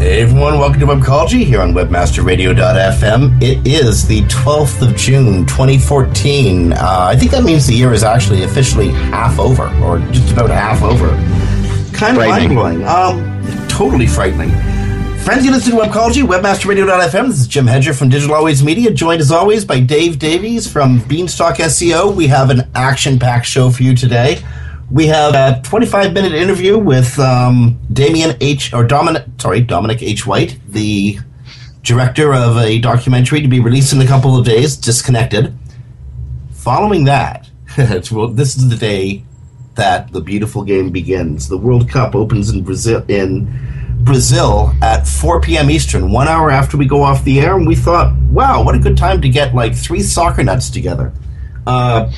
Hey everyone, welcome to Webcology here on WebmasterRadio.fm. It is the 12th of June, 2014. Uh, I think that means the year is actually officially half over, or just about half over. Kind of mind blowing. Um, totally frightening. Friends, you listen to Webcology, WebmasterRadio.fm. This is Jim Hedger from Digital Always Media, joined as always by Dave Davies from Beanstalk SEO. We have an action packed show for you today. We have a 25 minute interview with um, Damien H. or Dominic, sorry, Dominic H. White, the director of a documentary to be released in a couple of days, Disconnected. Following that, this is the day that the beautiful game begins. The World Cup opens in Brazil in Brazil at 4 p.m. Eastern, one hour after we go off the air, and we thought, wow, what a good time to get like three soccer nuts together uh,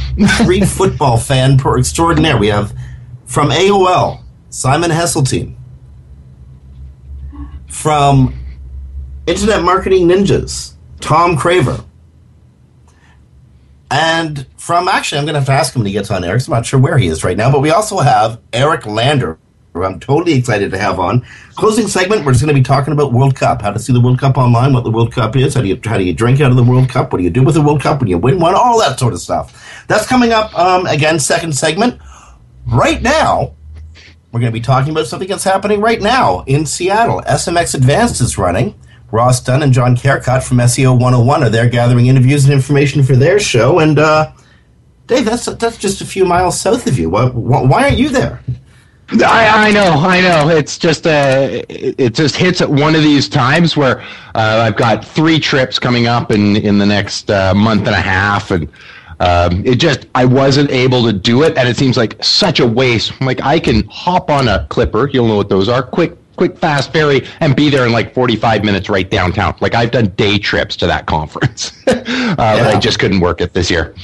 three football fan per extraordinaire. We have from AOL, Simon Heseltine. From Internet Marketing Ninjas, Tom Craver. And from actually, I'm going to have to ask him when he gets on air because I'm not sure where he is right now. But we also have Eric Lander, I'm totally excited to have on. Closing segment, we're just going to be talking about World Cup, how to see the World Cup online, what the World Cup is, how do you how do you drink out of the World Cup, what do you do with the World Cup when you win one, all that sort of stuff. That's coming up um, again, second segment. Right now, we're going to be talking about something that's happening right now in Seattle. SMX Advanced is running. Ross Dunn and John Carcutt from SEO 101 are there gathering interviews and information for their show. And uh, Dave, that's that's just a few miles south of you. Why, why aren't you there? I, I, know, I know. It's just uh, it, just hits at one of these times where uh, I've got three trips coming up in in the next uh, month and a half, and um, it just I wasn't able to do it, and it seems like such a waste. I'm like I can hop on a clipper, you'll know what those are, quick, quick, fast ferry, and be there in like 45 minutes right downtown. Like I've done day trips to that conference, uh, yeah. but I just couldn't work it this year.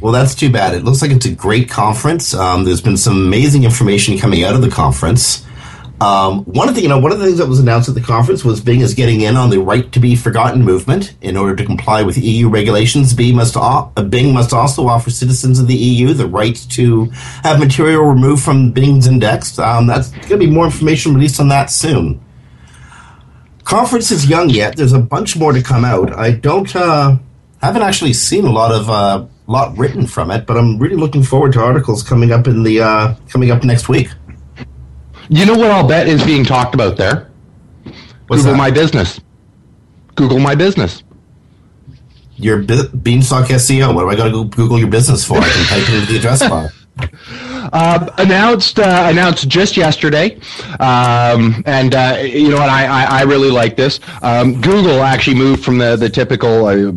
Well, that's too bad. It looks like it's a great conference. Um, there's been some amazing information coming out of the conference. Um, one of the you know one of the things that was announced at the conference was Bing is getting in on the right to be forgotten movement. In order to comply with EU regulations, Bing must uh, Bing must also offer citizens of the EU the right to have material removed from Bing's index. Um, that's going to be more information released on that soon. Conference is young yet. There's a bunch more to come out. I don't uh, haven't actually seen a lot of uh, lot written from it, but I'm really looking forward to articles coming up in the uh, coming up next week. You know what I'll bet is being talked about there? What's Google that? My Business. Google My Business. Your Beanstalk SEO. What do I got to Google your business for? I can type it into the address bar. Uh, announced uh, announced just yesterday, um, and uh, you know what I, I, I really like this. Um, Google actually moved from the the typical uh,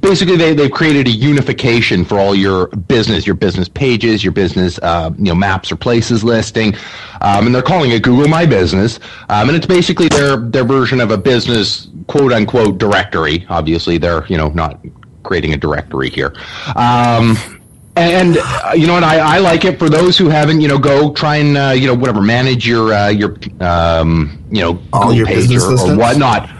basically they, they've created a unification for all your business your business pages your business uh, you know maps or places listing. Um, and they're calling it google my business. Um, and it's basically their their version of a business quote unquote directory. Obviously they're you know not creating a directory here. Um, and uh, you know what I, I like it for those who haven't you know go try and uh, you know whatever manage your uh, your um, you know all your page or, or whatnot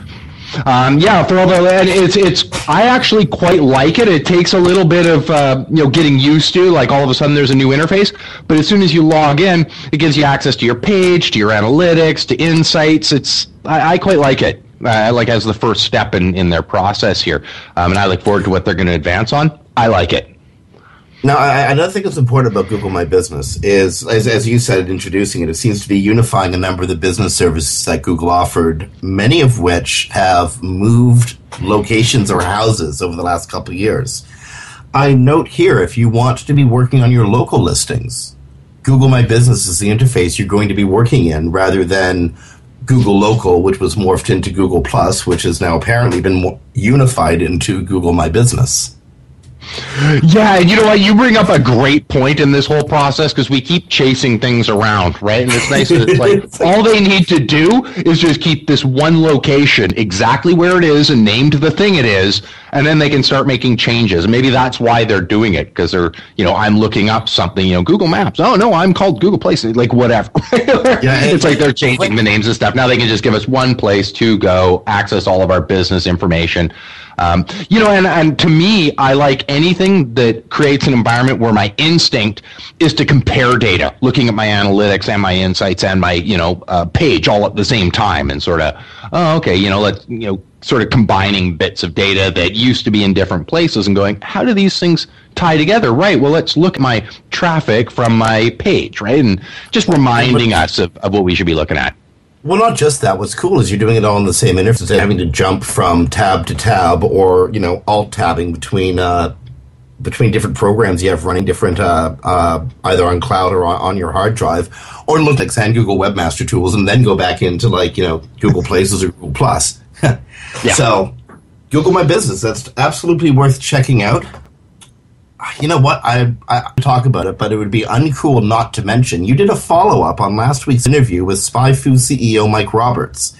um, yeah, for all the it's it's I actually quite like it. It takes a little bit of uh, you know getting used to. Like all of a sudden there's a new interface, but as soon as you log in, it gives you access to your page, to your analytics, to insights. It's I, I quite like it. I like as the first step in in their process here, um, and I look forward to what they're going to advance on. I like it. Now, I, another thing that's important about Google My Business is, as, as you said, introducing it, it seems to be unifying a number of the business services that Google offered, many of which have moved locations or houses over the last couple of years. I note here if you want to be working on your local listings, Google My Business is the interface you're going to be working in rather than Google Local, which was morphed into Google Plus, which has now apparently been unified into Google My Business. Yeah, and you know what? You bring up a great point in this whole process because we keep chasing things around, right? And it's nice that it's like all they need to do is just keep this one location exactly where it is and named the thing it is, and then they can start making changes. Maybe that's why they're doing it because they're, you know, I'm looking up something, you know, Google Maps. Oh no, I'm called Google Places, like whatever. yeah, it's like they're changing the names and stuff. Now they can just give us one place to go access all of our business information. Um, you know, and, and to me, I like anything that creates an environment where my instinct is to compare data, looking at my analytics and my insights and my, you know, uh, page all at the same time and sort of, oh, okay, you know, let's, you know, sort of combining bits of data that used to be in different places and going, how do these things tie together? Right. Well, let's look at my traffic from my page, right? And just reminding us of, of what we should be looking at. Well, not just that. What's cool is you're doing it all in the same interface, instead of having to jump from tab to tab or you know alt tabbing between uh, between different programs you have running different uh, uh, either on cloud or on, on, your hard drive, or look like and Google Webmaster Tools, and then go back into like you know Google Places or Google Plus. yeah. So Google My Business. That's absolutely worth checking out you know what? I, I talk about it, but it would be uncool not to mention. You did a follow up on last week's interview with SpyFu CEO Mike Roberts.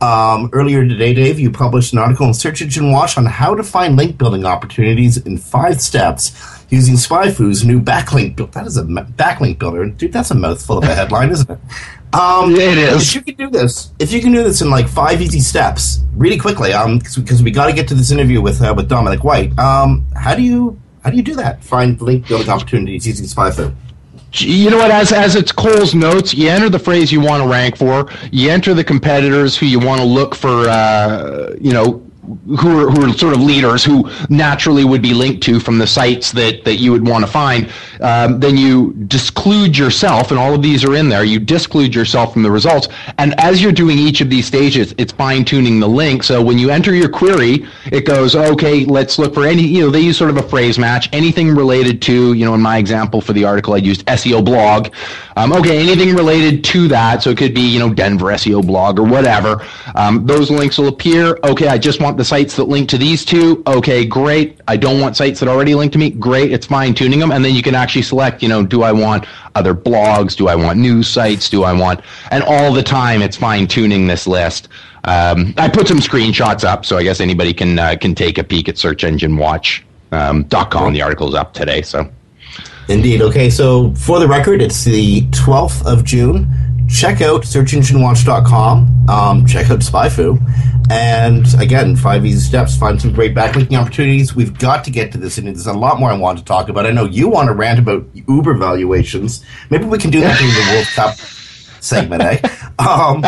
Um, earlier today, Dave, you published an article in Search Engine Watch on how to find link building opportunities in five steps using SpyFu's new backlink. That is a backlink builder, dude. That's a mouthful of a headline, isn't it? Um, it is. If you can do this, if you can do this in like five easy steps, really quickly, um, because we got to get to this interview with uh, with Dominic White. Um, how do you how do you do that? Find link building opportunities using SpyFu. You know what? As as it's Cole's notes, you enter the phrase you want to rank for. You enter the competitors who you want to look for. Uh, you know, who are, who are sort of leaders who naturally would be linked to from the sites that, that you would want to find, um, then you disclude yourself, and all of these are in there. You disclude yourself from the results. And as you're doing each of these stages, it's fine tuning the link. So when you enter your query, it goes, okay, let's look for any, you know, they use sort of a phrase match, anything related to, you know, in my example for the article, I used SEO blog. Um, okay, anything related to that. So it could be, you know, Denver SEO blog or whatever. Um, those links will appear. Okay, I just want the sites that link to these two. Okay, great. I don't want sites that already link to me. Great. It's fine tuning them. And then you can actually select, you know, do I want other blogs? Do I want news sites? Do I want, and all the time it's fine tuning this list. Um, I put some screenshots up, so I guess anybody can uh, can take a peek at Search Engine Watch. Um, .com. The article's up today, so. Indeed. Okay, so for the record, it's the 12th of June check out searchenginewatch.com, um, check out SpyFu, and again, five easy steps, find some great backlinking opportunities. We've got to get to this, and there's a lot more I want to talk about. I know you want to rant about Uber valuations. Maybe we can do that during the World Cup segment, eh? Um,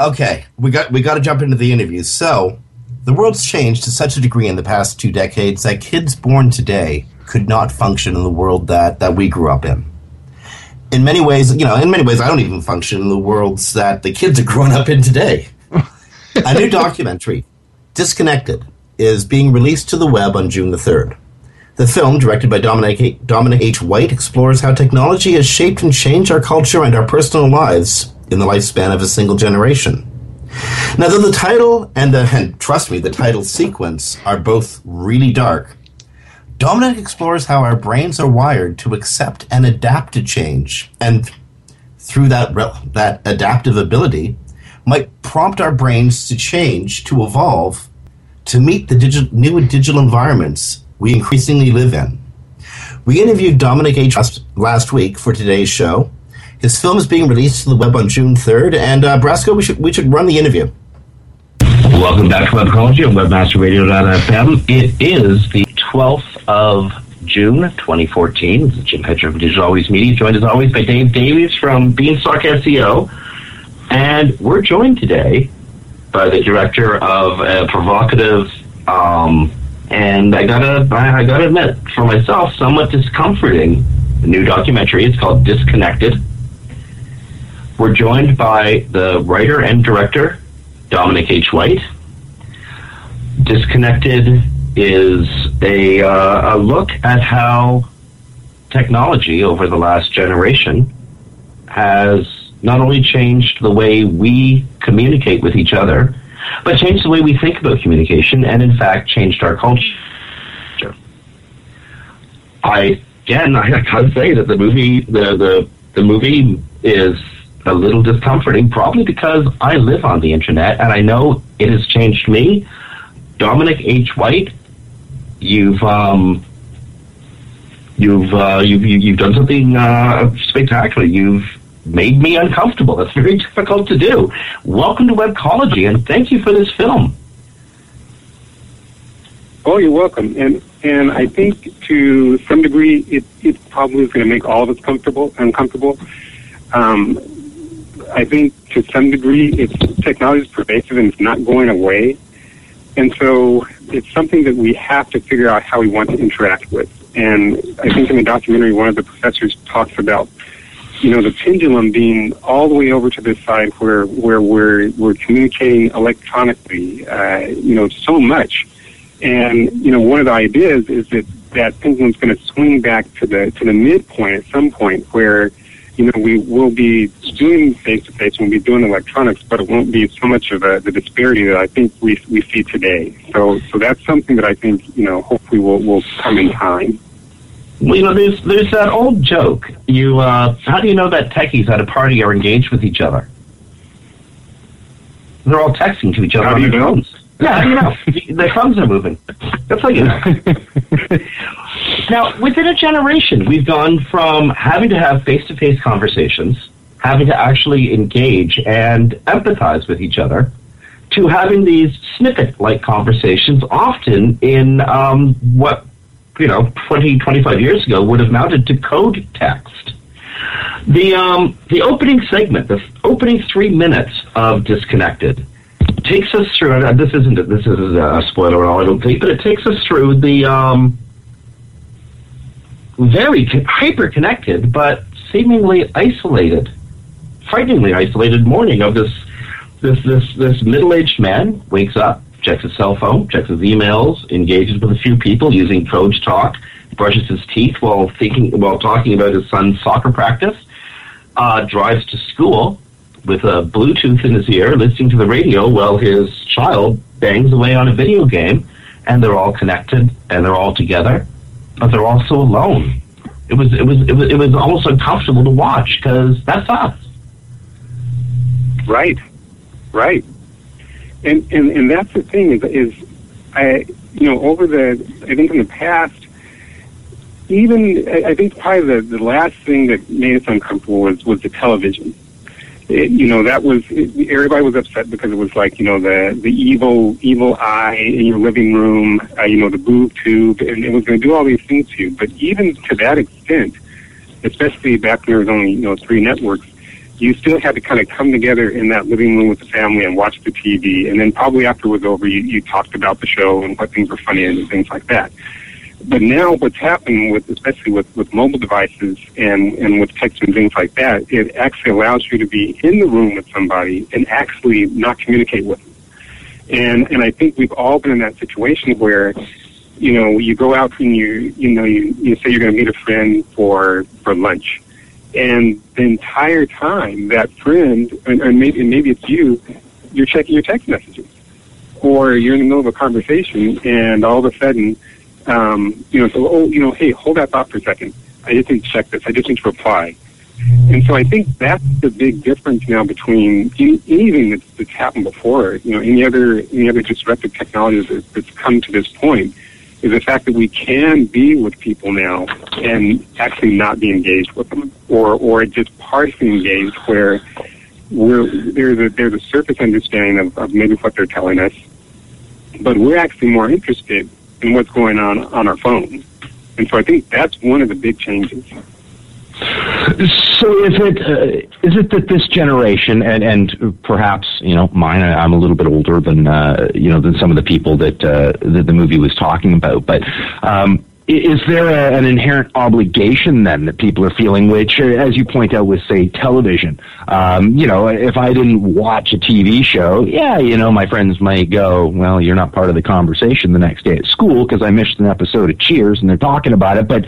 okay, we got we got to jump into the interview. So, the world's changed to such a degree in the past two decades that kids born today could not function in the world that that we grew up in in many ways, you know, in many ways, I don't even function in the worlds that the kids are growing up in today. a new documentary, Disconnected, is being released to the web on June the 3rd. The film, directed by Dominic, Dominic H. White, explores how technology has shaped and changed our culture and our personal lives in the lifespan of a single generation. Now, though the title and the, and trust me, the title sequence are both really dark, Dominic explores how our brains are wired to accept and adapt to change, and through that that adaptive ability, might prompt our brains to change, to evolve, to meet the digital, new digital environments we increasingly live in. We interviewed Dominic H. last week for today's show. His film is being released to the web on June 3rd, and uh, Brasco, we should we should run the interview. Welcome back to Webcology on WebmasterRadio.fm. It is the 12th of June 2014. This is Jim Hedger from Digital Always Media, joined as always by Dave Davies from Beanstalk SEO. And we're joined today by the director of a provocative um, and I gotta I gotta admit for myself, somewhat discomforting. New documentary. It's called Disconnected. We're joined by the writer and director Dominic H. White. Disconnected is a, uh, a look at how technology over the last generation has not only changed the way we communicate with each other, but changed the way we think about communication and, in fact, changed our culture. I again, I gotta say that the movie, the the the movie is a little discomforting, probably because I live on the internet and I know it has changed me. Dominic H. White, you've um, you've, uh, you've you've done something uh, spectacular. You've made me uncomfortable. That's very difficult to do. Welcome to Webcology, and thank you for this film. Oh, you're welcome. And and I think to some degree, it it probably is going to make all of us comfortable uncomfortable. Um, I think to some degree, it's technology is pervasive and it's not going away. And so it's something that we have to figure out how we want to interact with. And I think in the documentary, one of the professors talks about you know, the pendulum being all the way over to this side where, where we're, we're communicating electronically, uh, you know, so much. And, you know, one of the ideas is that that pendulum's going to swing back to the, to the midpoint at some point where, you know, we will be doing face to face we'll be doing electronics, but it won't be so much of a, the disparity that I think we, we see today. So, so that's something that I think, you know, hopefully will, will come in time. Well, you know, there's there's that old joke. You, uh, how do you know that techies at a party are engaged with each other? They're all texting to each other How on do their you know? phones. Yeah, you know? their thumbs are moving. That's how you know. now, within a generation, we've gone from having to have face-to-face conversations, having to actually engage and empathize with each other, to having these snippet-like conversations, often in um, what you know, 20, 25 years ago would have mounted to code text. The um, the opening segment, the opening three minutes of Disconnected, takes us through. And this isn't this isn't a spoiler at all, I don't think, but it takes us through the um, very hyper connected but seemingly isolated, frighteningly isolated morning of this this this this middle aged man wakes up checks his cell phone, checks his emails, engages with a few people using code talk, brushes his teeth while thinking while talking about his son's soccer practice, uh, drives to school with a Bluetooth in his ear, listening to the radio while his child bangs away on a video game, and they're all connected and they're all together, but they're also alone. It was it was it was, it was almost uncomfortable to watch because that's us. Right, right, and and and that's the thing is is I you know over the I think in the past even I I think probably the the last thing that made us uncomfortable was was the television. It, you know that was it, everybody was upset because it was like you know the the evil evil eye in your living room, uh, you know the boob tube, and it was going to do all these things to you. But even to that extent, especially back when there was only you know three networks, you still had to kind of come together in that living room with the family and watch the TV. And then probably after it was over, you, you talked about the show and what things were funny and things like that. But now what's happened with, especially with, with mobile devices and, and with text and things like that, it actually allows you to be in the room with somebody and actually not communicate with them. And, and I think we've all been in that situation where, you know, you go out and you, you know, you, you say you're going to meet a friend for, for lunch and the entire time that friend, and, and maybe and maybe it's you, you're checking your text messages, or you're in the middle of a conversation, and all of a sudden, um, you know, so oh, you know, hey, hold that thought for a second. I just need to check this. I just need to reply. And so I think that's the big difference now between any- anything that's, that's happened before. You know, any other any other disruptive technology that's, that's come to this point is the fact that we can be with people now and actually not be engaged with them, or or just partially engaged, where we're there's a there's a surface understanding of, of maybe what they're telling us, but we're actually more interested in what's going on on our phones, and so I think that's one of the big changes. So is it uh, is it that this generation and and perhaps you know mine I'm a little bit older than uh, you know than some of the people that uh, that the movie was talking about, but um, is there a, an inherent obligation then that people are feeling, which, uh, as you point out, with say television? Um, you know, if I didn't watch a TV show, yeah, you know, my friends might go, "Well, you're not part of the conversation the next day at school because I missed an episode of Cheers and they're talking about it." But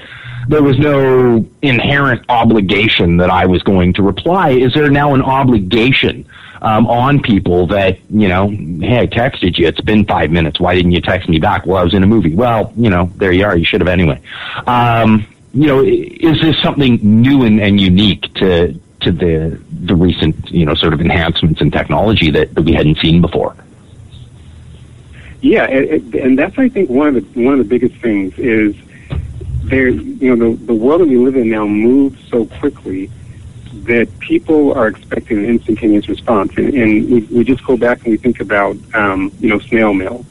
there was no inherent obligation that I was going to reply. Is there now an obligation um, on people that, you know, hey, I texted you. It's been five minutes. Why didn't you text me back? Well, I was in a movie. Well, you know, there you are. You should have anyway. Um, you know, is this something new and, and unique to to the the recent, you know, sort of enhancements in technology that, that we hadn't seen before? Yeah, and, that's I think one of the one of the biggest things is there. You know, the the world that we live in now moves so quickly that people are expecting an instantaneous response. And, and we, we just go back and we think about, um, you know, snail mail.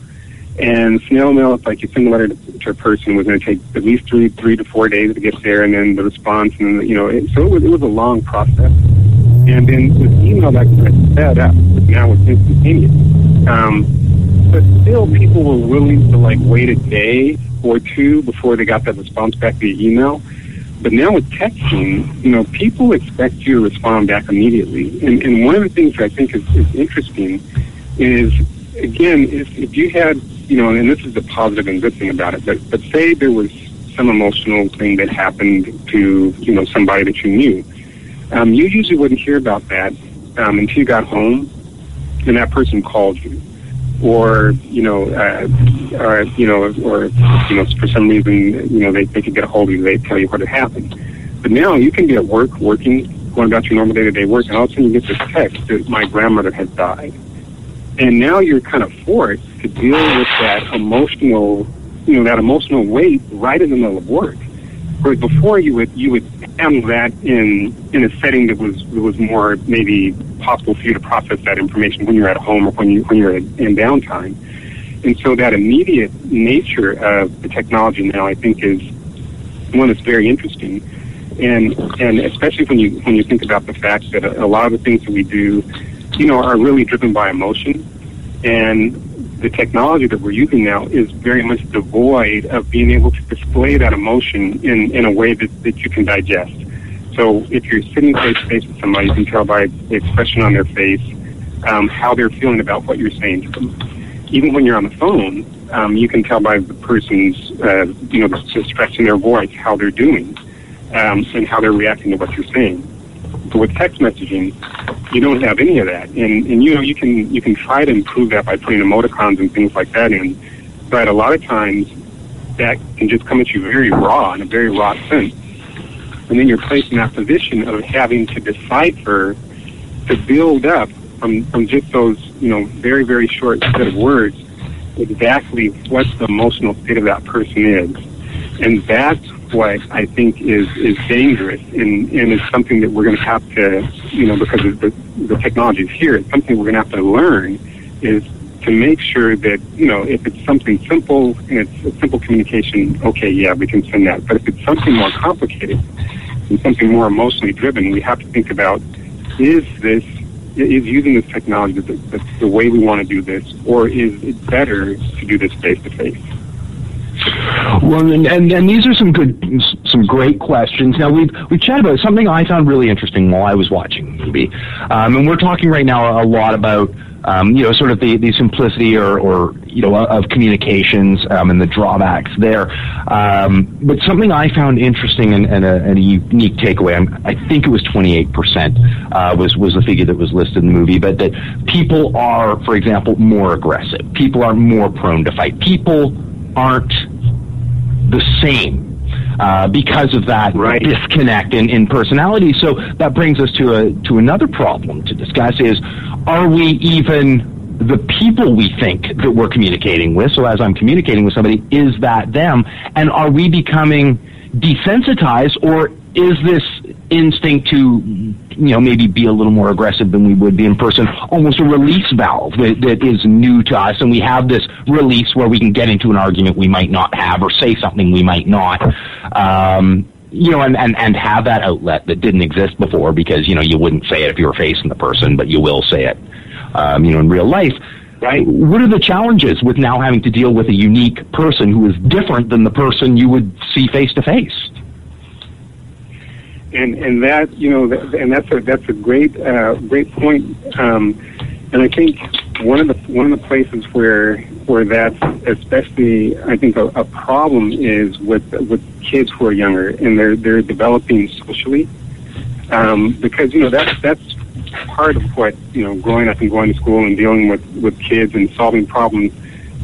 And snail mail, it's like you send a letter to, to a person, was going to take at least three, three to four days to get there, and then the response, and you know, it, so it was, it was a long process. And then with email, that could sped up. Now it's instantaneous. Um, but still, people were willing to like wait a day or two before they got that response back via email. But now with texting, you know, people expect you to respond back immediately. And, and one of the things that I think is, is interesting is, again, if, if you had, you know, and this is the positive and good thing about it, but, but say there was some emotional thing that happened to, you know, somebody that you knew. Um, you usually wouldn't hear about that um, until you got home and that person called you or you know, uh, or you know, or you know, for some reason, you know, they they can get a hold of you. They tell you what had happened. But now you can be at work, working, going about your normal day-to-day work, and all of a sudden you get this text that my grandmother has died, and now you're kind of forced to deal with that emotional, you know, that emotional weight right in the middle of work. Whereas before you would you would handle that in in a setting that was that was more maybe possible for you to process that information when you're at home or when you when you're in downtime. And so that immediate nature of the technology now, I think, is one that's very interesting. And and especially when you when you think about the fact that a, a lot of the things that we do, you know, are really driven by emotion, and the technology that we're using now is very much devoid of being able to display that emotion in, in a way that, that you can digest. So if you're sitting face to face with somebody, you can tell by the expression on their face um, how they're feeling about what you're saying to them. Even when you're on the phone, um, you can tell by the person's, uh, you know, the stress in their voice how they're doing um, and how they're reacting to what you're saying. But with text messaging, you don't have any of that, and and you know you can you can try to improve that by putting emoticons and things like that in, but a lot of times that can just come at you very raw in a very raw sense, and then you're placed in that position of having to decipher to build up from from just those you know very very short set of words exactly what the emotional state of that person is, and that's what I think is is dangerous, and and something that we're going to have to, you know, because the the technology is here. It's something we're going to have to learn is to make sure that you know if it's something simple and it's a simple communication, okay, yeah, we can send that. But if it's something more complicated and something more emotionally driven, we have to think about is this is using this technology the, the, the way we want to do this, or is it better to do this face to face? Well, and, and, and these are some good, some great questions. Now we've we chatted about something I found really interesting while I was watching the movie, um, and we're talking right now a lot about. Um, you know, sort of the, the simplicity or, or you know of communications um, and the drawbacks there. Um, but something I found interesting and, and, a, and a, unique takeaway, I'm, i think it was 28 percent uh, was was the figure that was listed in the movie. But that people are, for example, more aggressive. People are more prone to fight. People aren't the same uh, because of that right. disconnect in, in personality. So that brings us to a to another problem to discuss: is are we even the people we think that we're communicating with? So as I'm communicating with somebody, is that them? And are we becoming desensitized, or is this instinct to, you know, maybe be a little more aggressive than we would be in person, almost a release valve that, that is new to us. And we have this release where we can get into an argument we might not have or say something we might not. Um, you know, and, and, and have that outlet that didn't exist before because, you know, you wouldn't say it if you were facing the person, but you will say it, um, you know, in real life. Right. What are the challenges with now having to deal with a unique person who is different than the person you would see face to face? And and that you know, and that's a that's a great uh, great point. Um, and I think one of the one of the places where where that's especially I think a, a problem is with with kids who are younger and they're they're developing socially um, because you know that's that's part of what you know growing up and going to school and dealing with with kids and solving problems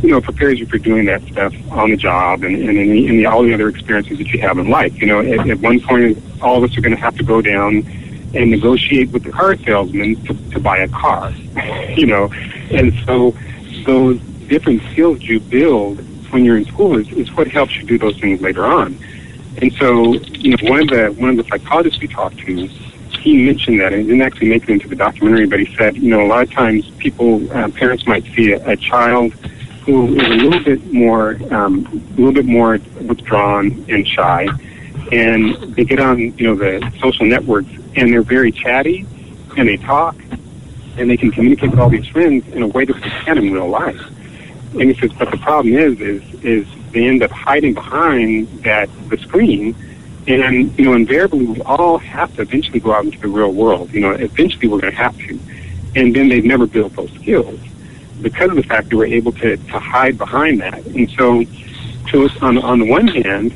you know prepares you for doing that stuff on the job and, and in, the, in the all the other experiences that you have in life. You know at, at one point all of us are going to have to go down and negotiate with the car salesman to, to buy a car you know? And so those different skills you build when you're in school is, is what helps you do those things later on. And so you know one of the one of the psychologists we talked to he mentioned that, and didn't actually make it into the documentary, but he said, you know, a lot of times people, uh, parents might see a, a child who is a little bit more, um, a little bit more withdrawn and shy, and they get on, you know, the social networks, and they're very chatty, and they talk, and they can communicate with all these friends in a way that they can in real life. And he says, but the problem is, is, is they end up hiding behind that the screen and, you know, invariably we all have to eventually go out into the real world. You know, eventually we're going to have to. And then they've never built those skills because of the fact that we're able to, to hide behind that. And so, to us, on, on the one hand,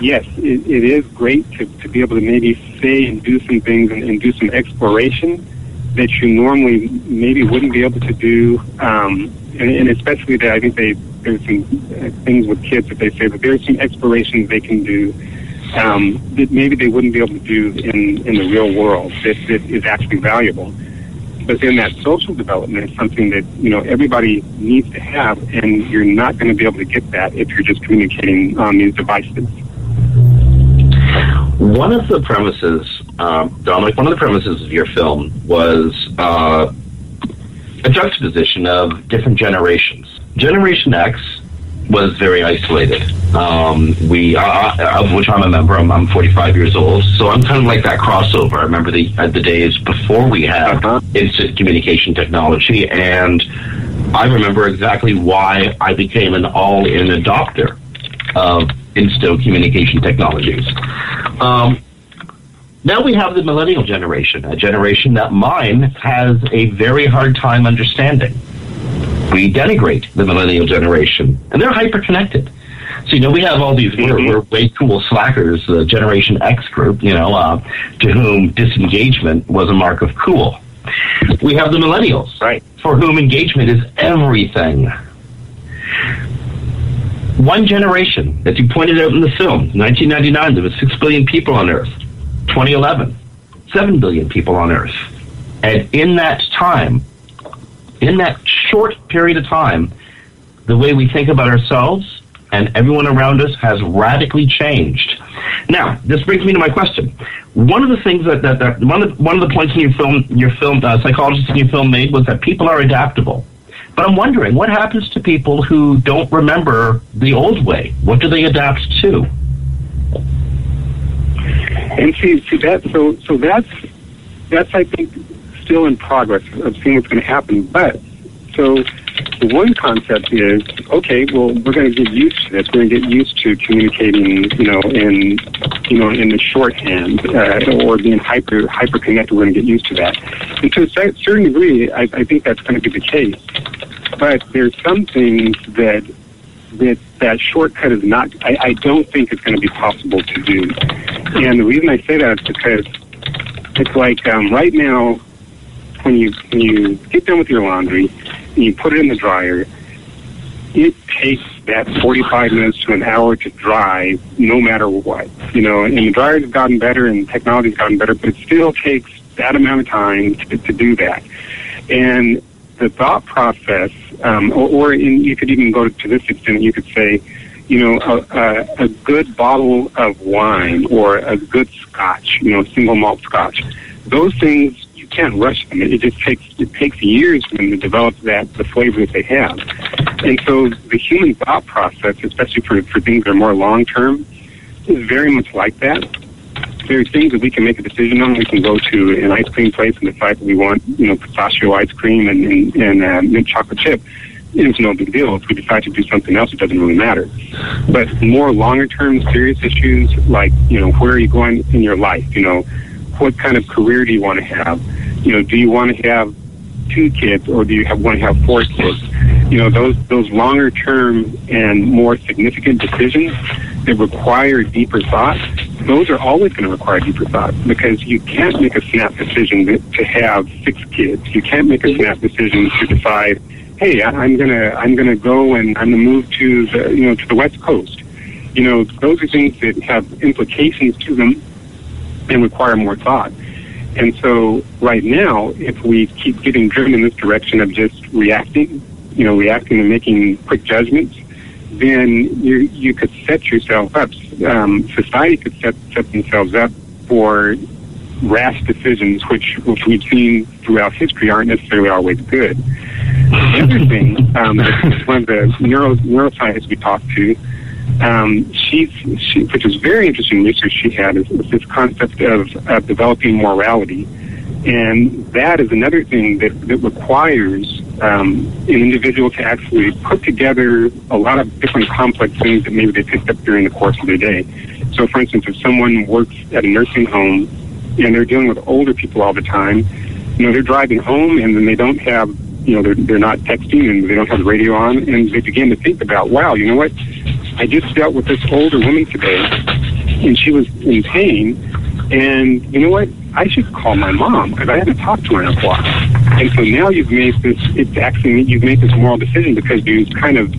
yes, it, it is great to, to be able to maybe say and do some things and, and do some exploration that you normally maybe wouldn't be able to do. Um, and, and especially that I think they, there's some uh, things with kids that they say that there's some explorations they can do um, that maybe they wouldn't be able to do in, in the real world that, that is actually valuable. But then that social development is something that, you know, everybody needs to have, and you're not going to be able to get that if you're just communicating on these devices. One of the premises, um, Dominic, one of the premises of your film was uh, a juxtaposition of different generations. Generation X was very isolated. Um, we, uh, of which I'm a member. I'm, I'm 45 years old, so I'm kind of like that crossover. I remember the uh, the days before we had uh-huh. instant communication technology, and I remember exactly why I became an all-in adopter of instant communication technologies. Um, now we have the millennial generation, a generation that mine has a very hard time understanding we denigrate the millennial generation, and they're hyper connected. So you know we have all these we're, we're way cool slackers, the Generation X group, you know, uh, to whom disengagement was a mark of cool. We have the millennials, right, for whom engagement is everything. One generation, as you pointed out in the film, 1999, there was six billion people on Earth. 2011, seven billion people on Earth, and in that time, in that short period of time, the way we think about ourselves and everyone around us has radically changed. Now, this brings me to my question. One of the things that, that, that one of one of the points in your film, your film, uh, psychologist in your film made was that people are adaptable. But I'm wondering, what happens to people who don't remember the old way? What do they adapt to? And see, see that so so that's that's I think still in progress of seeing what's going to happen. But so one concept is okay. Well, we're going to get used to this. We're going to get used to communicating, you know, in you know in the shorthand uh, or being hyper hyper connected. We're going to get used to that. And to a certain degree, I, I think that's going to be the case. But there's some things that that that shortcut is not. I, I don't think it's going to be possible to do. And the reason I say that is because it's like um, right now when you when you get done with your laundry and you put it in the dryer, it takes that 45 minutes to an hour to dry no matter what. You know, and the dryers have gotten better and technology's gotten better, but it still takes that amount of time to, to do that. And the thought process, um, or, or in, you could even go to this extent, you could say, you know, a, a, a good bottle of wine or a good scotch, you know, single malt scotch. Those things can't rush them. It just takes it takes years for them to develop that the flavor that they have. And so the human thought process, especially for, for things that are more long term, is very much like that. There are things that we can make a decision on. We can go to an ice cream place and decide that we want, you know, pistachio ice cream and, and, and uh, mint chocolate chip. It's no big deal. If we decide to do something else, it doesn't really matter. But more longer term, serious issues like, you know, where are you going in your life? You know, what kind of career do you want to have? You know, do you want to have two kids or do you have, want to have four kids? You know, those, those longer term and more significant decisions that require deeper thought, those are always going to require deeper thought because you can't make a snap decision to have six kids. You can't make a snap decision to decide, hey, I'm gonna I'm gonna go and I'm gonna move to the you know to the West Coast. You know, those are things that have implications to them and require more thought. And so right now, if we keep getting driven in this direction of just reacting, you know, reacting and making quick judgments, then you you could set yourself up. Um, society could set set themselves up for rash decisions, which which we've seen throughout history aren't necessarily always good. The other thing, um, one of the neuro neuroscientists we talked to, um, she, she, which is very interesting research she had, is, is this concept of, of developing morality. And that is another thing that, that requires um, an individual to actually put together a lot of different complex things that maybe they picked up during the course of their day. So, for instance, if someone works at a nursing home and they're dealing with older people all the time, you know, they're driving home and then they don't have, you know, they're, they're not texting and they don't have the radio on and they begin to think about, wow, you know what? I just dealt with this older woman today and she was in pain and you know what? I should call my mom because I haven't talked to her in a while. And so now you've made this, it's actually, you've made this moral decision because you kind of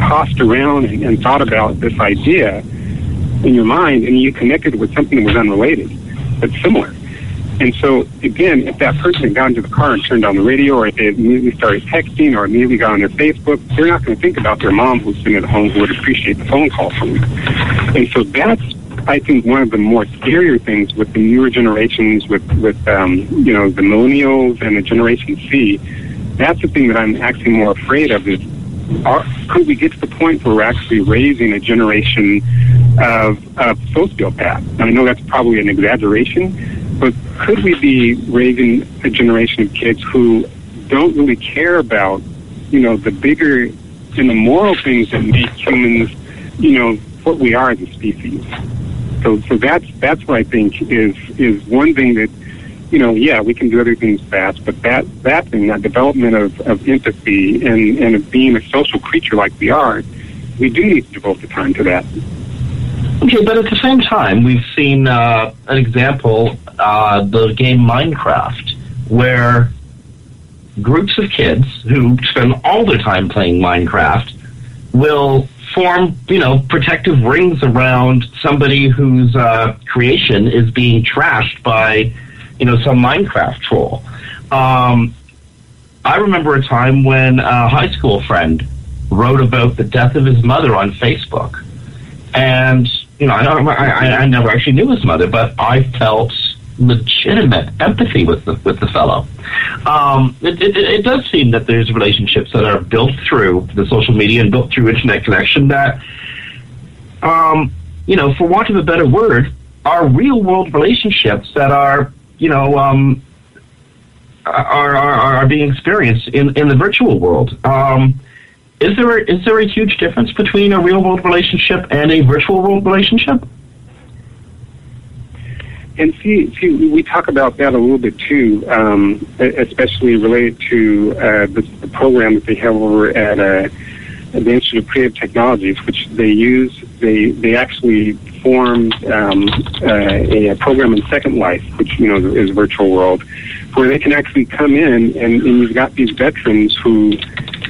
tossed around and, and thought about this idea in your mind and you connected with something that was unrelated, but similar. And so, again, if that person had gone to the car and turned on the radio, or if they immediately started texting, or immediately got on their Facebook, they're not going to think about their mom who's sitting at home who would appreciate the phone call from them. And so that's, I think, one of the more scarier things with the newer generations, with with um, you know the millennials and the Generation C. That's the thing that I'm actually more afraid of is are, could we get to the point where we're actually raising a generation of, of sociopaths? I know that's probably an exaggeration, but could we be raising a generation of kids who don't really care about, you know, the bigger and the moral things that make humans, you know, what we are as a species? So, so that's that's what I think is is one thing that you know, yeah, we can do other things fast, but that that thing, that development of, of empathy and, and of being a social creature like we are, we do need to devote the time to that. Okay, but at the same time, we've seen uh, an example, uh, the game Minecraft, where groups of kids who spend all their time playing Minecraft will form, you know, protective rings around somebody whose uh, creation is being trashed by you know, some Minecraft troll. Um, I remember a time when a high school friend wrote about the death of his mother on Facebook, and you know, I, I, I never actually knew his mother, but I felt legitimate empathy with the with the fellow. Um, it, it, it, does seem that there's relationships that are built through the social media and built through internet connection that, um, you know, for want of a better word, are real world relationships that are you know, um, are, are, are being experienced in, in the virtual world. Um, is there is there a huge difference between a real world relationship and a virtual world relationship? And see, see, we talk about that a little bit too, um, especially related to uh, the, the, program that they have over at uh, the Institute of Creative Technologies, which they use. They they actually formed um, uh, a program in Second Life, which you know is a virtual world, where they can actually come in and, and you've got these veterans who,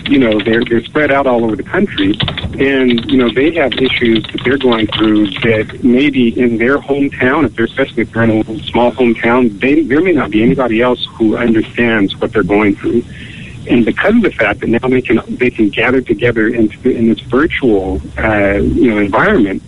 you know, they're they're spread out all over the country, and you know they have issues that they're going through that maybe in their hometown, if they're especially if they're in a small hometown, they there may not be anybody else who understands what they're going through. And because of the fact that now they can they can gather together in, in this virtual uh, you know environment,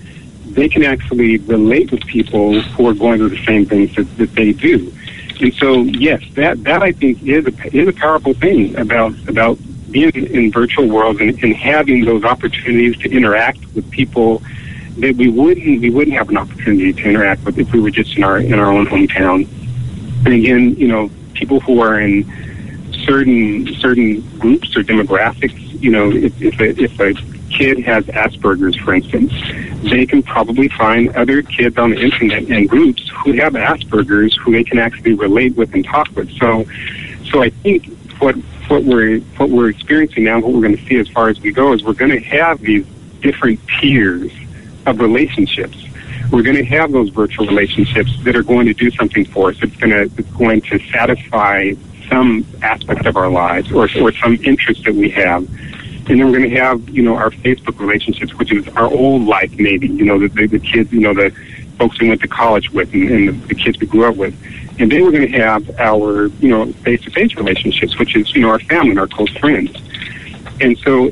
they can actually relate with people who are going through the same things that, that they do. And so, yes, that, that I think is a, is a powerful thing about, about being in virtual worlds and, and having those opportunities to interact with people that we wouldn't we wouldn't have an opportunity to interact with if we were just in our in our own hometown. And again, you know, people who are in certain certain groups or demographics, you know, if, if a if a kid has Asperger's, for instance, they can probably find other kids on the internet and groups who have Asperger's who they can actually relate with and talk with. So, so I think what what we're what we're experiencing now, what we're going to see as far as we go, is we're going to have these different tiers of relationships. We're going to have those virtual relationships that are going to do something for us. It's going to it's going to satisfy some aspect of our lives or or some interest that we have. And then we're going to have, you know, our Facebook relationships, which is our old life, maybe, you know, the, the, the kids, you know, the folks we went to college with and, and the, the kids we grew up with. And then we're going to have our, you know, face-to-face relationships, which is, you know, our family and our close friends. And so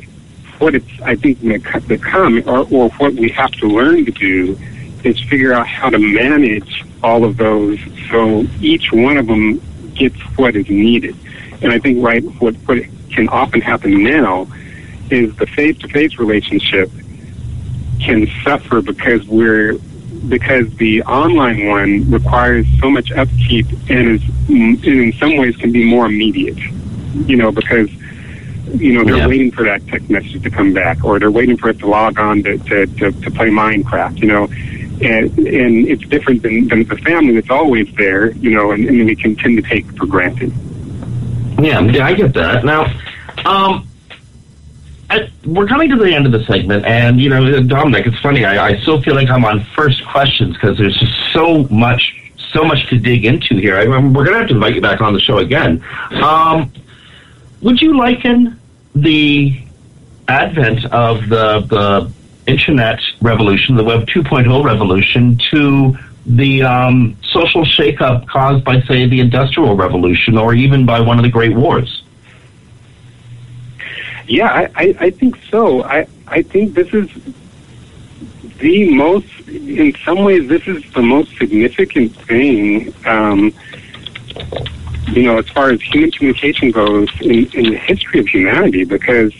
what it's, I think, become, or, or what we have to learn to do is figure out how to manage all of those so each one of them gets what is needed. And I think, right, what, what can often happen now is the face-to-face relationship can suffer because we're because the online one requires so much upkeep and is and in some ways can be more immediate. You know, because you know they're yeah. waiting for that text message to come back, or they're waiting for it to log on to to, to, to play Minecraft. You know, and and it's different than, than the family that's always there. You know, and, and we can tend to take for granted. Yeah, yeah, I get that. Now, um, I, we're coming to the end of the segment, and you know, Dominic, it's funny. I, I still feel like I'm on first questions because there's just so much, so much to dig into here. I, we're going to have to invite you back on the show again. Um, would you liken the advent of the the internet revolution, the Web 2.0 revolution, to the um, social shakeup caused by, say, the Industrial Revolution, or even by one of the Great Wars? Yeah, I, I, I think so. I, I think this is the most, in some ways, this is the most significant thing, um, you know, as far as human communication goes in, in the history of humanity, because,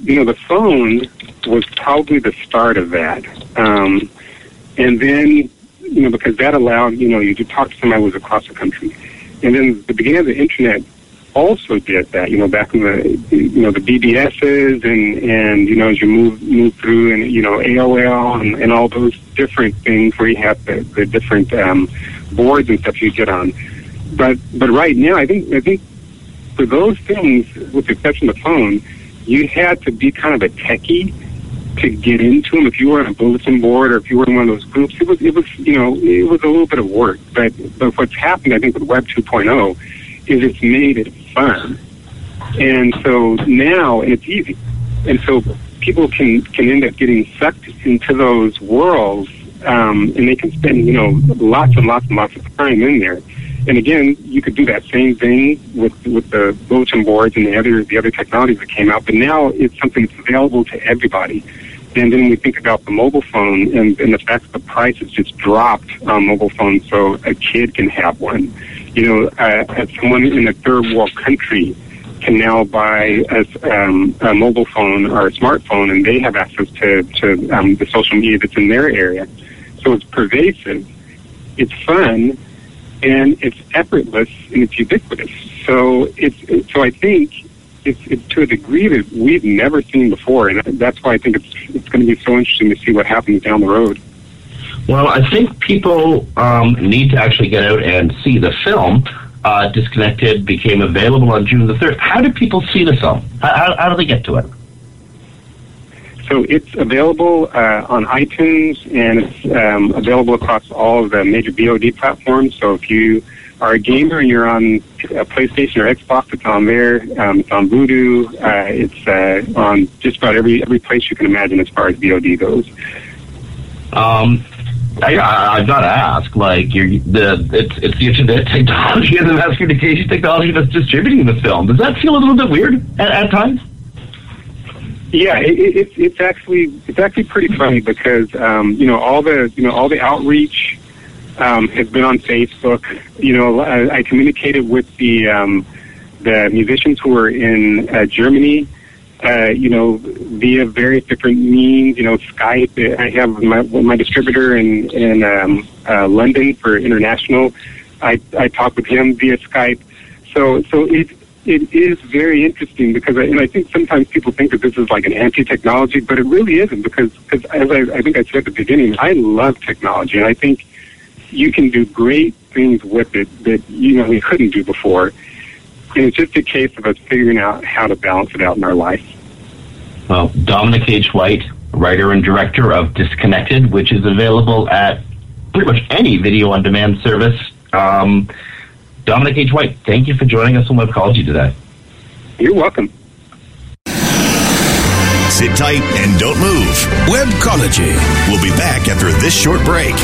you know, the phone was probably the start of that. Um, and then, you know, because that allowed, you know, you to talk to somebody who was across the country. And then the beginning of the internet also did that. You know, back in the you know the BBSs and and you know as you move move through and you know AOL and, and all those different things where you have the, the different um, boards and stuff you get on. But but right now, I think I think for those things, with the exception of the phone, you had to be kind of a techie to get into them. If you were on a bulletin board or if you were in one of those groups, it was it was you know it was a little bit of work. But but what's happened, I think, with Web 2.0 is it's made it fun. And so now, it's easy. And so people can, can end up getting sucked into those worlds, um, and they can spend, you know, lots and lots and lots of time in there. And again, you could do that same thing with with the bulletin boards and the other the other technologies that came out. But now it's something that's available to everybody. And then we think about the mobile phone and, and the fact that the price has just dropped on mobile phones, so a kid can have one you know, uh, someone in a third world country can now buy a, um, a mobile phone or a smartphone, and they have access to to um, the social media that's in their area. So it's pervasive, it's fun, and it's effortless and it's ubiquitous. So it's, so I think it's, it's to a degree that we've never seen before, and that's why I think it's it's going to be so interesting to see what happens down the road. Well, I think people um, need to actually get out and see the film. Uh, Disconnected became available on June the 3rd. How do people see the film? How, how do they get to it? So it's available uh, on iTunes and it's um, available across all of the major VOD platforms. So if you are a gamer and you're on a PlayStation or Xbox, it's on there. Um, it's on Vudu. Uh, it's uh, on just about every every place you can imagine as far as VOD goes. Um, I, I, I've got to ask, like, you're, the it's it's the internet technology and the mass communication technology that's distributing the film. Does that feel a little bit weird at, at times? Yeah, it, it, it's it's actually it's actually pretty funny because um, you know all the you know all the outreach um, has been on Facebook. You know, I, I communicated with the um, the musicians who were in uh, Germany uh, you know, via various different means. You know, Skype. I have my my distributor in in um, uh, London for international. I I talk with him via Skype. So so it it is very interesting because I, and I think sometimes people think that this is like an anti-technology, but it really isn't because because as I, I think I said at the beginning, I love technology and I think you can do great things with it that you know we couldn't do before. And it's just a case of us figuring out how to balance it out in our life. Well, Dominic H. White, writer and director of Disconnected, which is available at pretty much any video on demand service. Um, Dominic H. White, thank you for joining us on Webcology today. You're welcome. Sit tight and don't move. Webcology. We'll be back after this short break.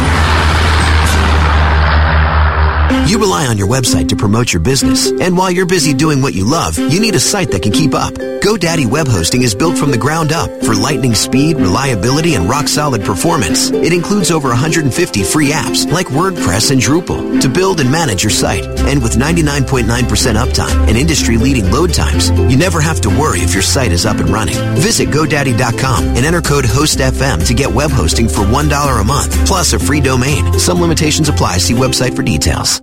You rely on your website to promote your business, and while you're busy doing what you love, you need a site that can keep up. GoDaddy Web Hosting is built from the ground up for lightning speed, reliability, and rock solid performance. It includes over 150 free apps like WordPress and Drupal to build and manage your site. And with 99.9% uptime and industry leading load times, you never have to worry if your site is up and running. Visit GoDaddy.com and enter code HOSTFM to get web hosting for $1 a month, plus a free domain. Some limitations apply. See website for details.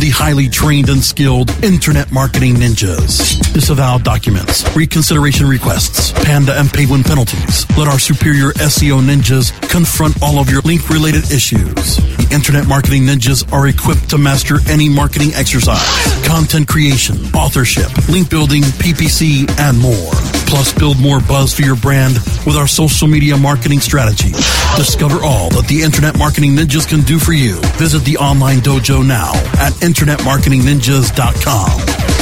the highly trained and skilled Internet Marketing Ninjas. Disavow documents, reconsideration requests, panda and penguin penalties. Let our superior SEO ninjas confront all of your link related issues. The Internet Marketing Ninjas are equipped to master any marketing exercise, content creation, authorship, link building, PPC, and more. Plus, build more buzz for your brand with our social media marketing strategy. Discover all that the Internet Marketing Ninjas can do for you. Visit the online dojo now at InternetMarketingNinjas.com.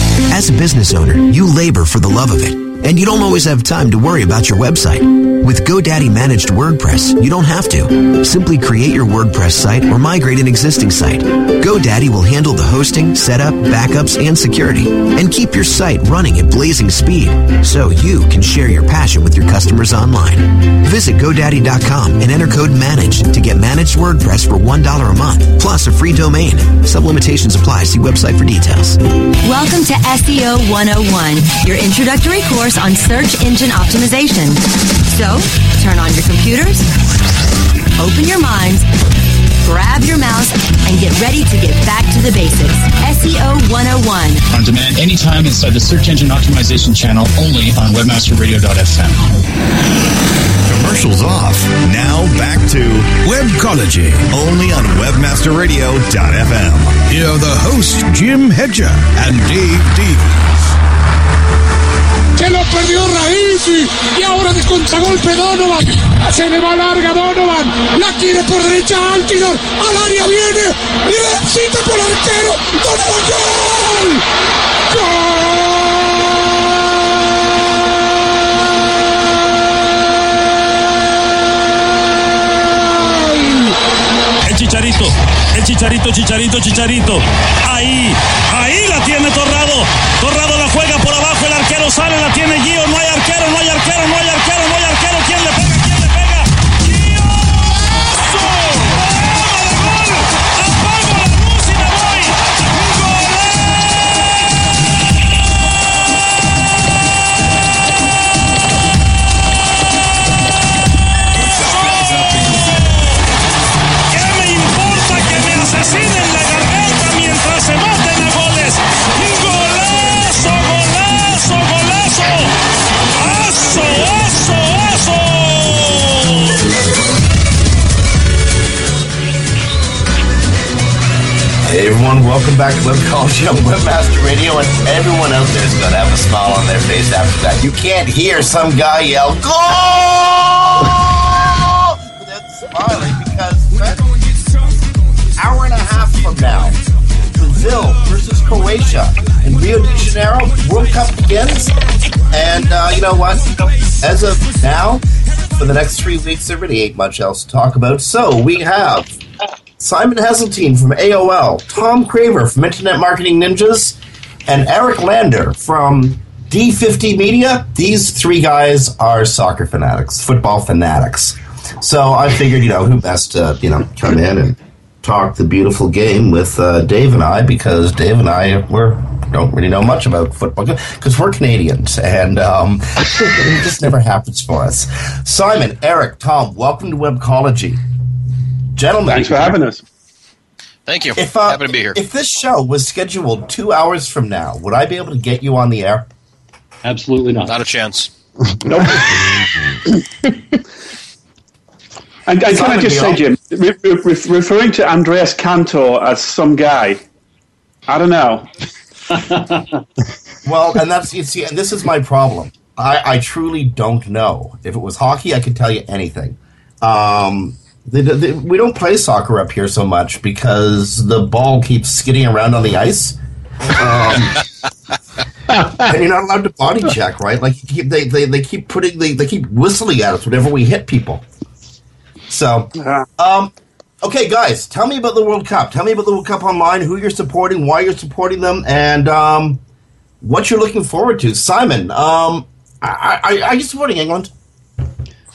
As a business owner, you labor for the love of it, and you don't always have time to worry about your website. With GoDaddy Managed WordPress, you don't have to. Simply create your WordPress site or migrate an existing site. GoDaddy will handle the hosting, setup, backups, and security, and keep your site running at blazing speed so you can share your passion with your customers online. Visit GoDaddy.com and enter code MANAGE to get managed WordPress for $1 a month, plus a free domain. Some limitations apply. See website for details. Welcome to SEO 101, your introductory course on search engine optimization. So, turn on your computers, open your minds, grab your mouse, and get ready to get back to the basics. SEO 101. On demand anytime inside the search engine optimization channel only on webmasterradio.fm. Commercials off. Now back to Webcology. only on webmasterradio.fm. Here are the hosts, Jim Hedger and Dave Davies. Se lo perdió Raíz y ahora de contragolpe Donovan. Se le va larga Donovan. La quiere por derecha Altidor. Al área viene. Directito por el arquero. Donovan gol. El chicharito, el chicharito, chicharito, chicharito. Ahí, ahí la tiene Torrado. Torrado la juega por abajo, el arquero sale, la tiene Gio. No hay arquero, no hay arquero, no hay arquero, no hay arquero. ¿Quién everyone. Welcome back to Webcology on Webmaster Radio, and everyone out there is going to have a smile on their face after that. You can't hear some guy yell, "Goal!" without smiling because hour and a half from now, Brazil versus Croatia in Rio de Janeiro, World Cup begins, and uh, you know what? As of now, for the next three weeks, there really ain't much else to talk about. So we have Simon Heseltine from AOL, Tom Craver from Internet Marketing Ninjas, and Eric Lander from D50 Media. These three guys are soccer fanatics, football fanatics. So I figured, you know, who best to, you know, come in and talk the beautiful game with uh, Dave and I because Dave and I we're don't really know much about football because we're Canadians and um, it just never happens for us. Simon, Eric, Tom, welcome to Webcology, gentlemen. Thanks for having us. Thank you. If, uh, Happy to be here. If this show was scheduled two hours from now, would I be able to get you on the air? Absolutely not. Not a chance. Nope. and, and can I just say, Jim, re- re- re- referring to Andrés Cantor as some guy, I don't know. well, and that's you see, and this is my problem. I, I truly don't know. If it was hockey, I could tell you anything. Um, the, the, we don't play soccer up here so much because the ball keeps skidding around on the ice. Um, and you're not allowed to body check, right? Like keep, they, they, they keep putting they, they keep whistling at us whenever we hit people. So, um, okay, guys, tell me about the World Cup. Tell me about the World Cup online. Who you're supporting, why you're supporting them, and um, what you're looking forward to. Simon, um, I, I, are you supporting England?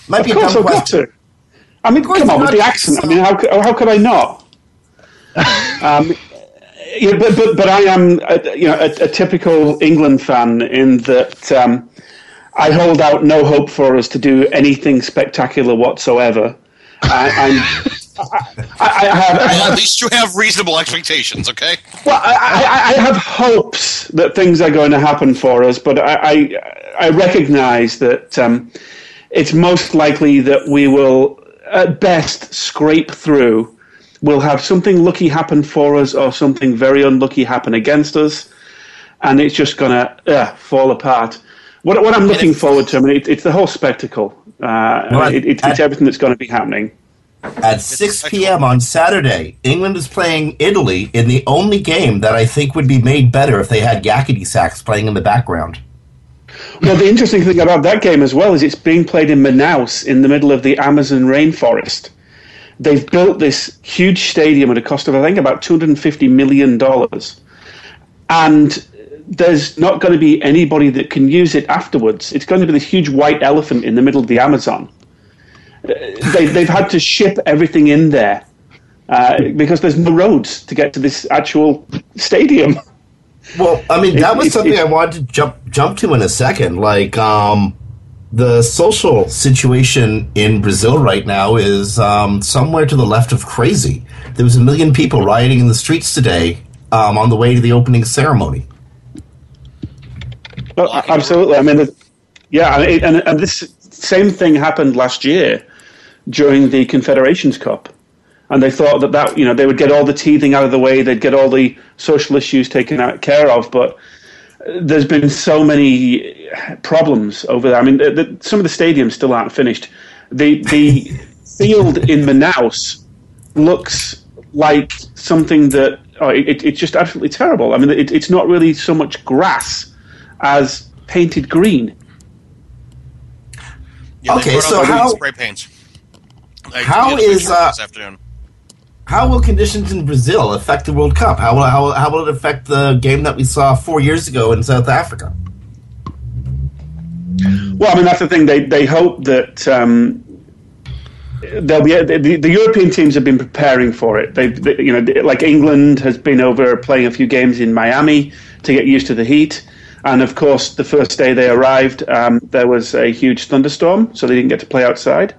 Might of be a course, dumb question. To. I mean, come on, with the accent. I mean, how, c- how could I not? um, yeah, but, but but I am a, you know a, a typical England fan in that um, I hold out no hope for us to do anything spectacular whatsoever. I, I'm, I, I, I have, I Well, have at least you have reasonable expectations, okay? well, I, I, I have hopes that things are going to happen for us, but I, I, I recognise that um, it's most likely that we will, at best, scrape through. We'll have something lucky happen for us, or something very unlucky happen against us, and it's just going to uh, fall apart. What, what I'm looking forward to, I mean, it, it's the whole spectacle. Uh, Well, it, it, it's everything that's going to be happening. At 6 p.m. on Saturday, England is playing Italy in the only game that I think would be made better if they had Yakety Sax playing in the background. Well, the interesting thing about that game as well is it's being played in Manaus in the middle of the Amazon rainforest. They've built this huge stadium at a cost of, I think, about $250 million. And there's not going to be anybody that can use it afterwards. It's going to be this huge white elephant in the middle of the Amazon. Uh, They, they've had to ship everything in there uh, because there's no roads to get to this actual stadium. Well, I mean, that was something I wanted to jump jump to in a second. Like, um, the social situation in Brazil right now is um, somewhere to the left of crazy. There was a million people rioting in the streets today um, on the way to the opening ceremony. Well, absolutely. I mean, the, yeah, and, and, and this same thing happened last year during the Confederations Cup, and they thought that that you know they would get all the teething out of the way, they'd get all the social issues taken out, care of, but uh, there's been so many problems over there. I mean, the, the, some of the stadiums still aren't finished. The the field in Manaus looks like something that oh, it, it's just absolutely terrible. I mean, it, it's not really so much grass as painted green. Yeah, Okay, so out the how- spray paints? I how took a is, picture uh, this afternoon? How will conditions in Brazil affect the World Cup? How will, how, how will it affect the game that we saw four years ago in South Africa? Well, I mean that's the thing. They they hope that um, they'll be the, the European teams have been preparing for it. They, they you know like England has been over playing a few games in Miami to get used to the heat. And of course, the first day they arrived, um, there was a huge thunderstorm, so they didn't get to play outside.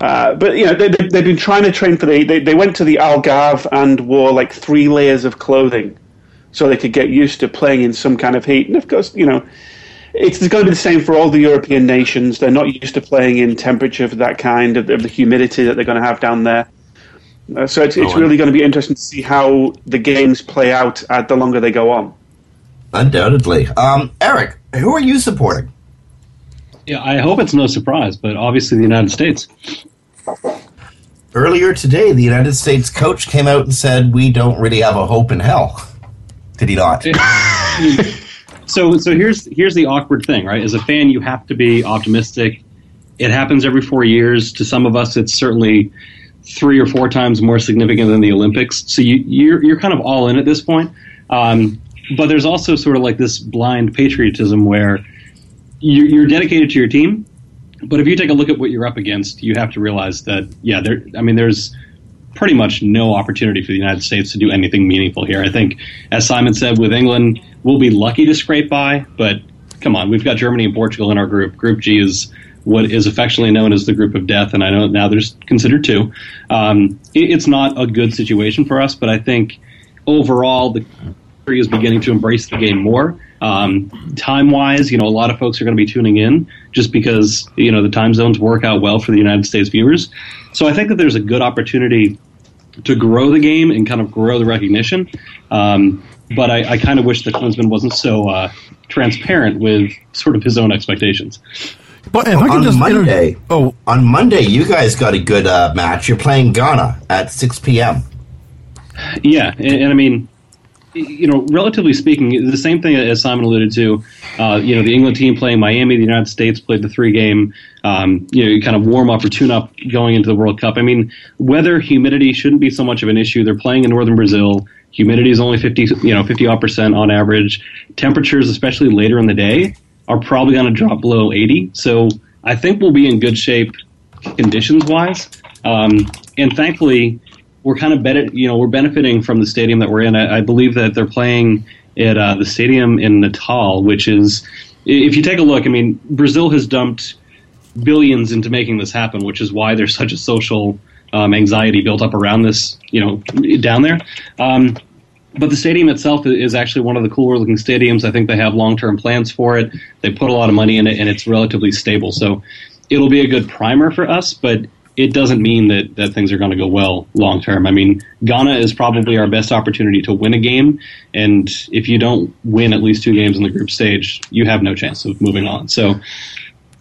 Uh, but you know they, they, they've been trying to train for the. They, they went to the Algarve and wore like three layers of clothing, so they could get used to playing in some kind of heat. And of course, you know, it's going to be the same for all the European nations. They're not used to playing in temperature of that kind, of, of the humidity that they're going to have down there. Uh, so it's, it's Oh, really going to be interesting to see how the games play out uh, the longer they go on. Undoubtedly. Um, Eric, who are you supporting? Yeah, I hope it's no surprise, but obviously the United States. Earlier today, the United States coach came out and said, We don't really have a hope in hell. Did he not? so so here's here's the awkward thing, right? As a fan, you have to be optimistic. It happens every four years. To some of us, it's certainly three or four times more significant than the Olympics. So you, you're you're kind of all in at this point. Um, but there's also sort of like this blind patriotism where you're, dedicated to your team. But if you take a look at what you're up against, you have to realize that yeah, there. I mean, there's pretty much no opportunity for the United States to do anything meaningful here. I think, as Simon said, with England, we'll be lucky to scrape by, but come on, we've got Germany and Portugal in our group. Group G is what is affectionately known as the group of death, and I know now there's considered two. Um, it, it's not a good situation for us, but I think overall the country is beginning to embrace the game more. Um, time wise, you know, a lot of folks are going to be tuning in just because, you know, the time zones work out well for the United States viewers. So I think that there's a good opportunity to grow the game and kind of grow the recognition. Um, but I, I kind of wish the Klinsmann wasn't so uh, transparent with sort of his own expectations. But on Monday, oh, on Monday, you guys got a good uh, match. You're playing Ghana at 6 p.m. Yeah, and, and I mean, you know, relatively speaking, the same thing as Simon alluded to. Uh, you know, the England team playing Miami, the United States played the three game. Um, you know, you kind of warm up or tune up going into the World Cup. I mean, weather, humidity shouldn't be so much of an issue. They're playing in northern Brazil. Humidity is only fifty, you know, fifty odd percent on average. Temperatures, especially later in the day, are probably going to drop below eighty. So I think we'll be in good shape conditions wise. Um, and thankfully, we're kind of you know, we're benefiting from the stadium that we're in. I, I believe that they're playing at uh, the stadium in Natal, which is, if you take a look, I mean, Brazil has dumped billions into making this happen, which is why there's such a social um, anxiety built up around this, you know, down there. Um, but the stadium itself is actually one of the cooler looking stadiums. I think they have long term plans for it. They put a lot of money in it, and it's relatively stable. So it'll be a good primer for us, but it doesn't mean that, that things are going to go well long term. I mean, Ghana is probably our best opportunity to win a game, and if you don't win at least two games in the group stage, you have no chance of moving on. So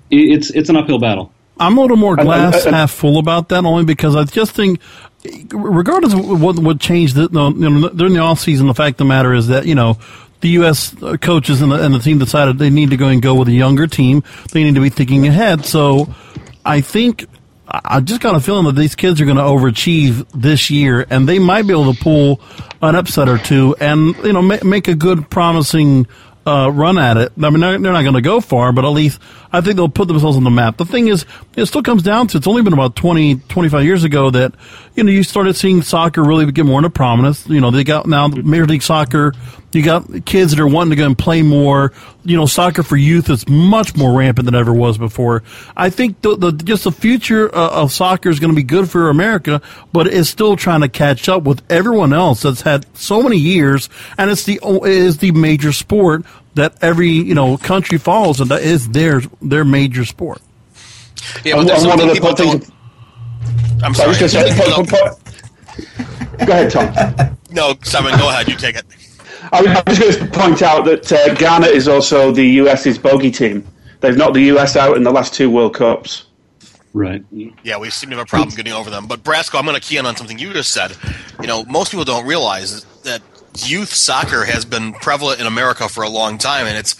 it's it's an uphill battle. I'm a little more glass half full about that, only because I just think, regardless of what what changed the, you know, during the off season, the fact of the matter is that you know the U.S. coaches and the, and the team decided they need to go and go with a younger team. They need to be thinking ahead. So I think I just got a feeling that these kids are going to overachieve this year, and they might be able to pull an upset or two, and you know make, make a good, promising uh, run at it. I mean, they're, they're not going to go far, but at least I think they'll put themselves on the map. The thing is, it still comes down to it's only been about 20, 25 years ago that you know you started seeing soccer really get more into prominence. You know, they got now Major League Soccer. You got kids that are wanting to go and play more. You know, soccer for youth is much more rampant than ever was before. I think the, the just the future uh, of soccer is going to be good for America, but it's still trying to catch up with everyone else that's had so many years, and it's the it is the major sport that every you know country falls and that is their their major sport. Yeah, but there's And one something of the people things- don't. I'm I sorry. was gonna say- people po- don't- Go ahead, Tom. no, Simon, go ahead. You take it. I was just going to point out that uh, Ghana is also the US's bogey team. They've knocked the US out in the last two World Cups. Right. Yeah, we seem to have a problem getting over them. But Brasco, I'm going to key in on something you just said. You know, most people don't realize that youth soccer has been prevalent in America for a long time, and it's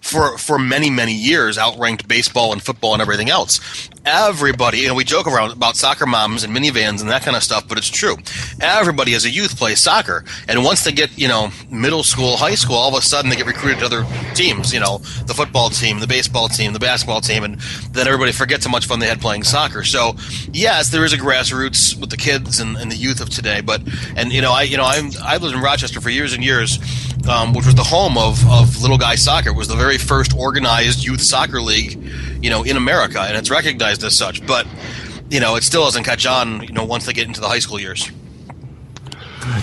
for for many many years outranked baseball and football and everything else. Everybody, you know, we joke around about soccer moms and minivans and that kind of stuff, but it's true. Everybody as a youth plays soccer, and once they get you know middle school, high school, all of a sudden they get recruited to other teams. You know, the football team, the baseball team, the basketball team, and then everybody forgets how much fun they had playing soccer. So yes, there is a grassroots with the kids and, and the youth of today, but and you know I you know I I lived in Rochester for years and years, um, which was the home of of little guy soccer. It was the very first organized youth soccer league, you know, in America, and it's recognized as such. But you know, it still doesn't catch on. You know, once they get into the high school years.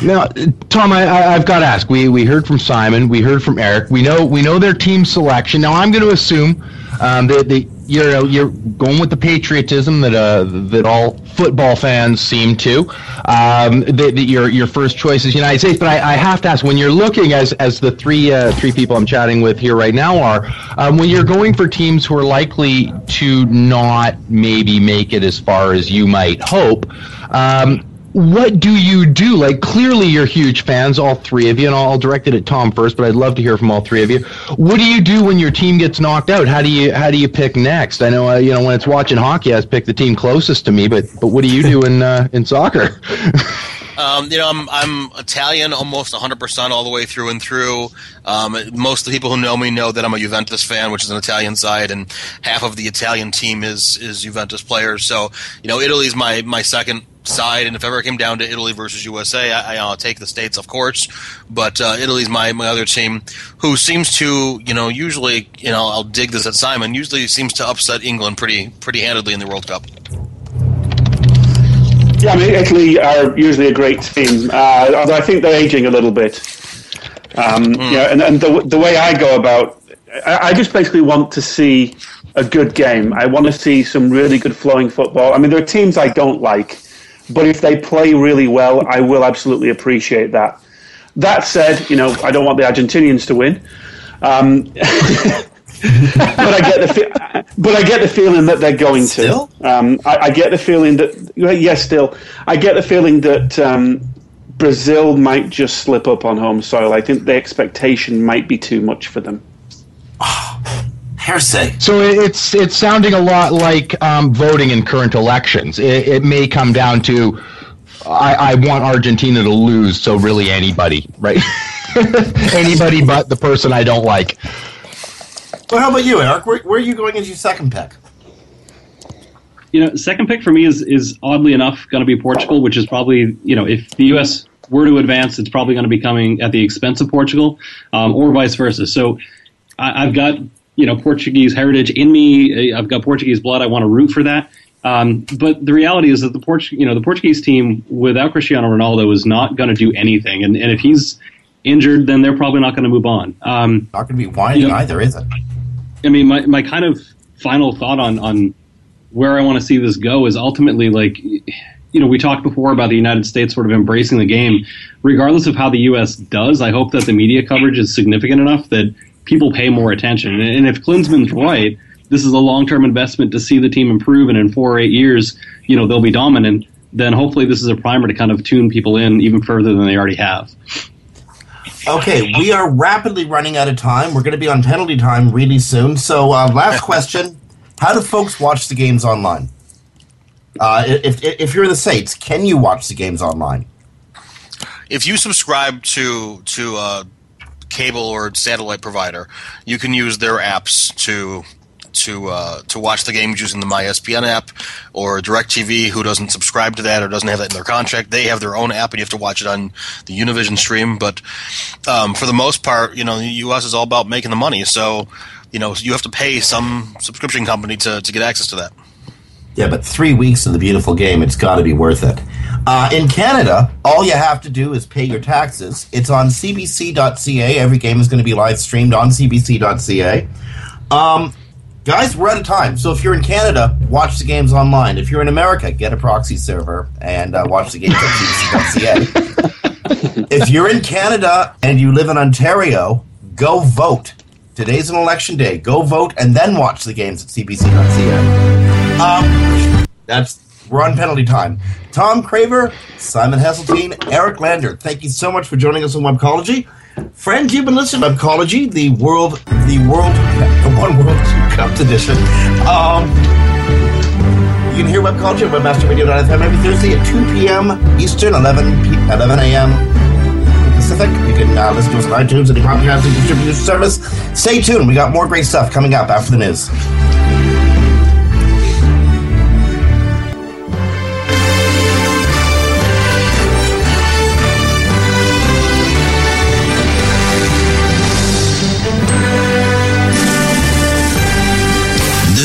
Now, Tom, I, I've got to ask. We we heard from Simon. We heard from Eric. We know we know their team selection. Now, I'm going to assume um, that they you're you're going with the patriotism that uh, that all football fans seem to. Um, that, that your your first choice is United States, but I, I have to ask when you're looking as as the three uh, three people I'm chatting with here right now are um, when you're going for teams who are likely to not maybe make it as far as you might hope. Um, what do you do? Like, clearly you're huge fans, all three of you, and I'll direct it at Tom first, but I'd love to hear from all three of you. What do you do when your team gets knocked out? How do you how do you pick next? I know, uh, you know, when it's watching hockey, I pick the team closest to me, but but what do you do in uh, in soccer? Um, you know, I'm I'm Italian almost 100% all the way through and through. Um, most of the people who know me know that I'm a Juventus fan, which is an Italian side, and half of the Italian team is is Juventus players. So, you know, Italy's my my second side, and if ever it came down to Italy versus USA, I, I'll take the states, of course. But uh, Italy's my my other team, who seems to, you know, usually, you know, I'll dig this at Simon. Usually seems to upset England pretty pretty handedly in the World Cup. Yeah, I mean, Italy are usually a great team, uh, although I think they're aging a little bit. Um, Hmm. Yeah, and, and the, the way I go about, I, I just basically want to see a good game. I want to see some really good flowing football. I mean, there are teams I don't like, but if they play really well, I will absolutely appreciate that. That said, you know, I don't want the Argentinians to win. Um, but I get the fe- but I get the feeling that they're going to. Um, I, I get the feeling that yes, still, I get the feeling that um, Brazil might just slip up on home soil. I think the expectation might be too much for them. Hearsay. So it's it's sounding a lot like um, voting in current elections. It, it may come down to I, I want Argentina to lose, so really anybody, right? anybody but the person I don't like. Well, how about you, Eric? Where, where are you going as your second pick? You know, second pick for me is is oddly enough going to be Portugal, which is probably you know if the U.S. were to advance, it's probably going to be coming at the expense of Portugal, um, or vice versa. So I, I've got you know Portuguese heritage in me. I've got Portuguese blood. I want to root for that. Um, but the reality is that the Port- you know the Portuguese team without Cristiano Ronaldo is not going to do anything, and, and if he's injured, then they're probably not going to move on. Um, not going to be whining either, is it? I mean, my, my kind of final thought on, on where I want to see this go is ultimately like, you know, we talked before about the United States sort of embracing the game. Regardless of how the U.S. does, I hope that the media coverage is significant enough that people pay more attention. And, if Klinsmann's right, this is a long term investment to see the team improve, and in four or eight years, you know, they'll be dominant. Then hopefully this is a primer to kind of tune people in even further than they already have. Okay, we are rapidly running out of time. We're going to be on penalty time really soon. So, uh, last question: How do folks watch the games online? Uh, if, if if you're in the states, can you watch the games online? if you subscribe to to a cable or satellite provider, you can use their apps to to uh, to watch the games using the MySPN app or DirecTV. Who doesn't subscribe to that or doesn't have that in their contract? They have their own app, and you have to watch it on the Univision stream. But um, for the most part, you know, the U.S. is all about making the money, so you know you have to pay some subscription company to to get access to that. Yeah, but three weeks of the beautiful game, it's got to be worth it. Uh, in Canada, all you have to do is pay your taxes. It's on CBC.ca. Every game is going to be live streamed on CBC.ca. Um, guys, we're out of time. So if you're in Canada, watch the games online. If you're in America, get a proxy server and uh, watch the games at CBC.ca. if you're in Canada and you live in Ontario, go vote. Today's an election day. Go vote and then watch the games at CBC.ca. Um, that's we're on penalty time. Tom Craver, Simon Heseltine, Eric Lander. Thank you so much for joining us on Webcology. Friends, you've been listening to Webcology, the world, the world, the one world cup edition. Um, you can hear Webcology at webmasterradio.fm every Thursday at 2 p.m. Eastern, 11 p- 11 a.m. Pacific. You can uh, listen to us on iTunes and the podcasting distribution service. Stay tuned. We got more great stuff coming up after the news.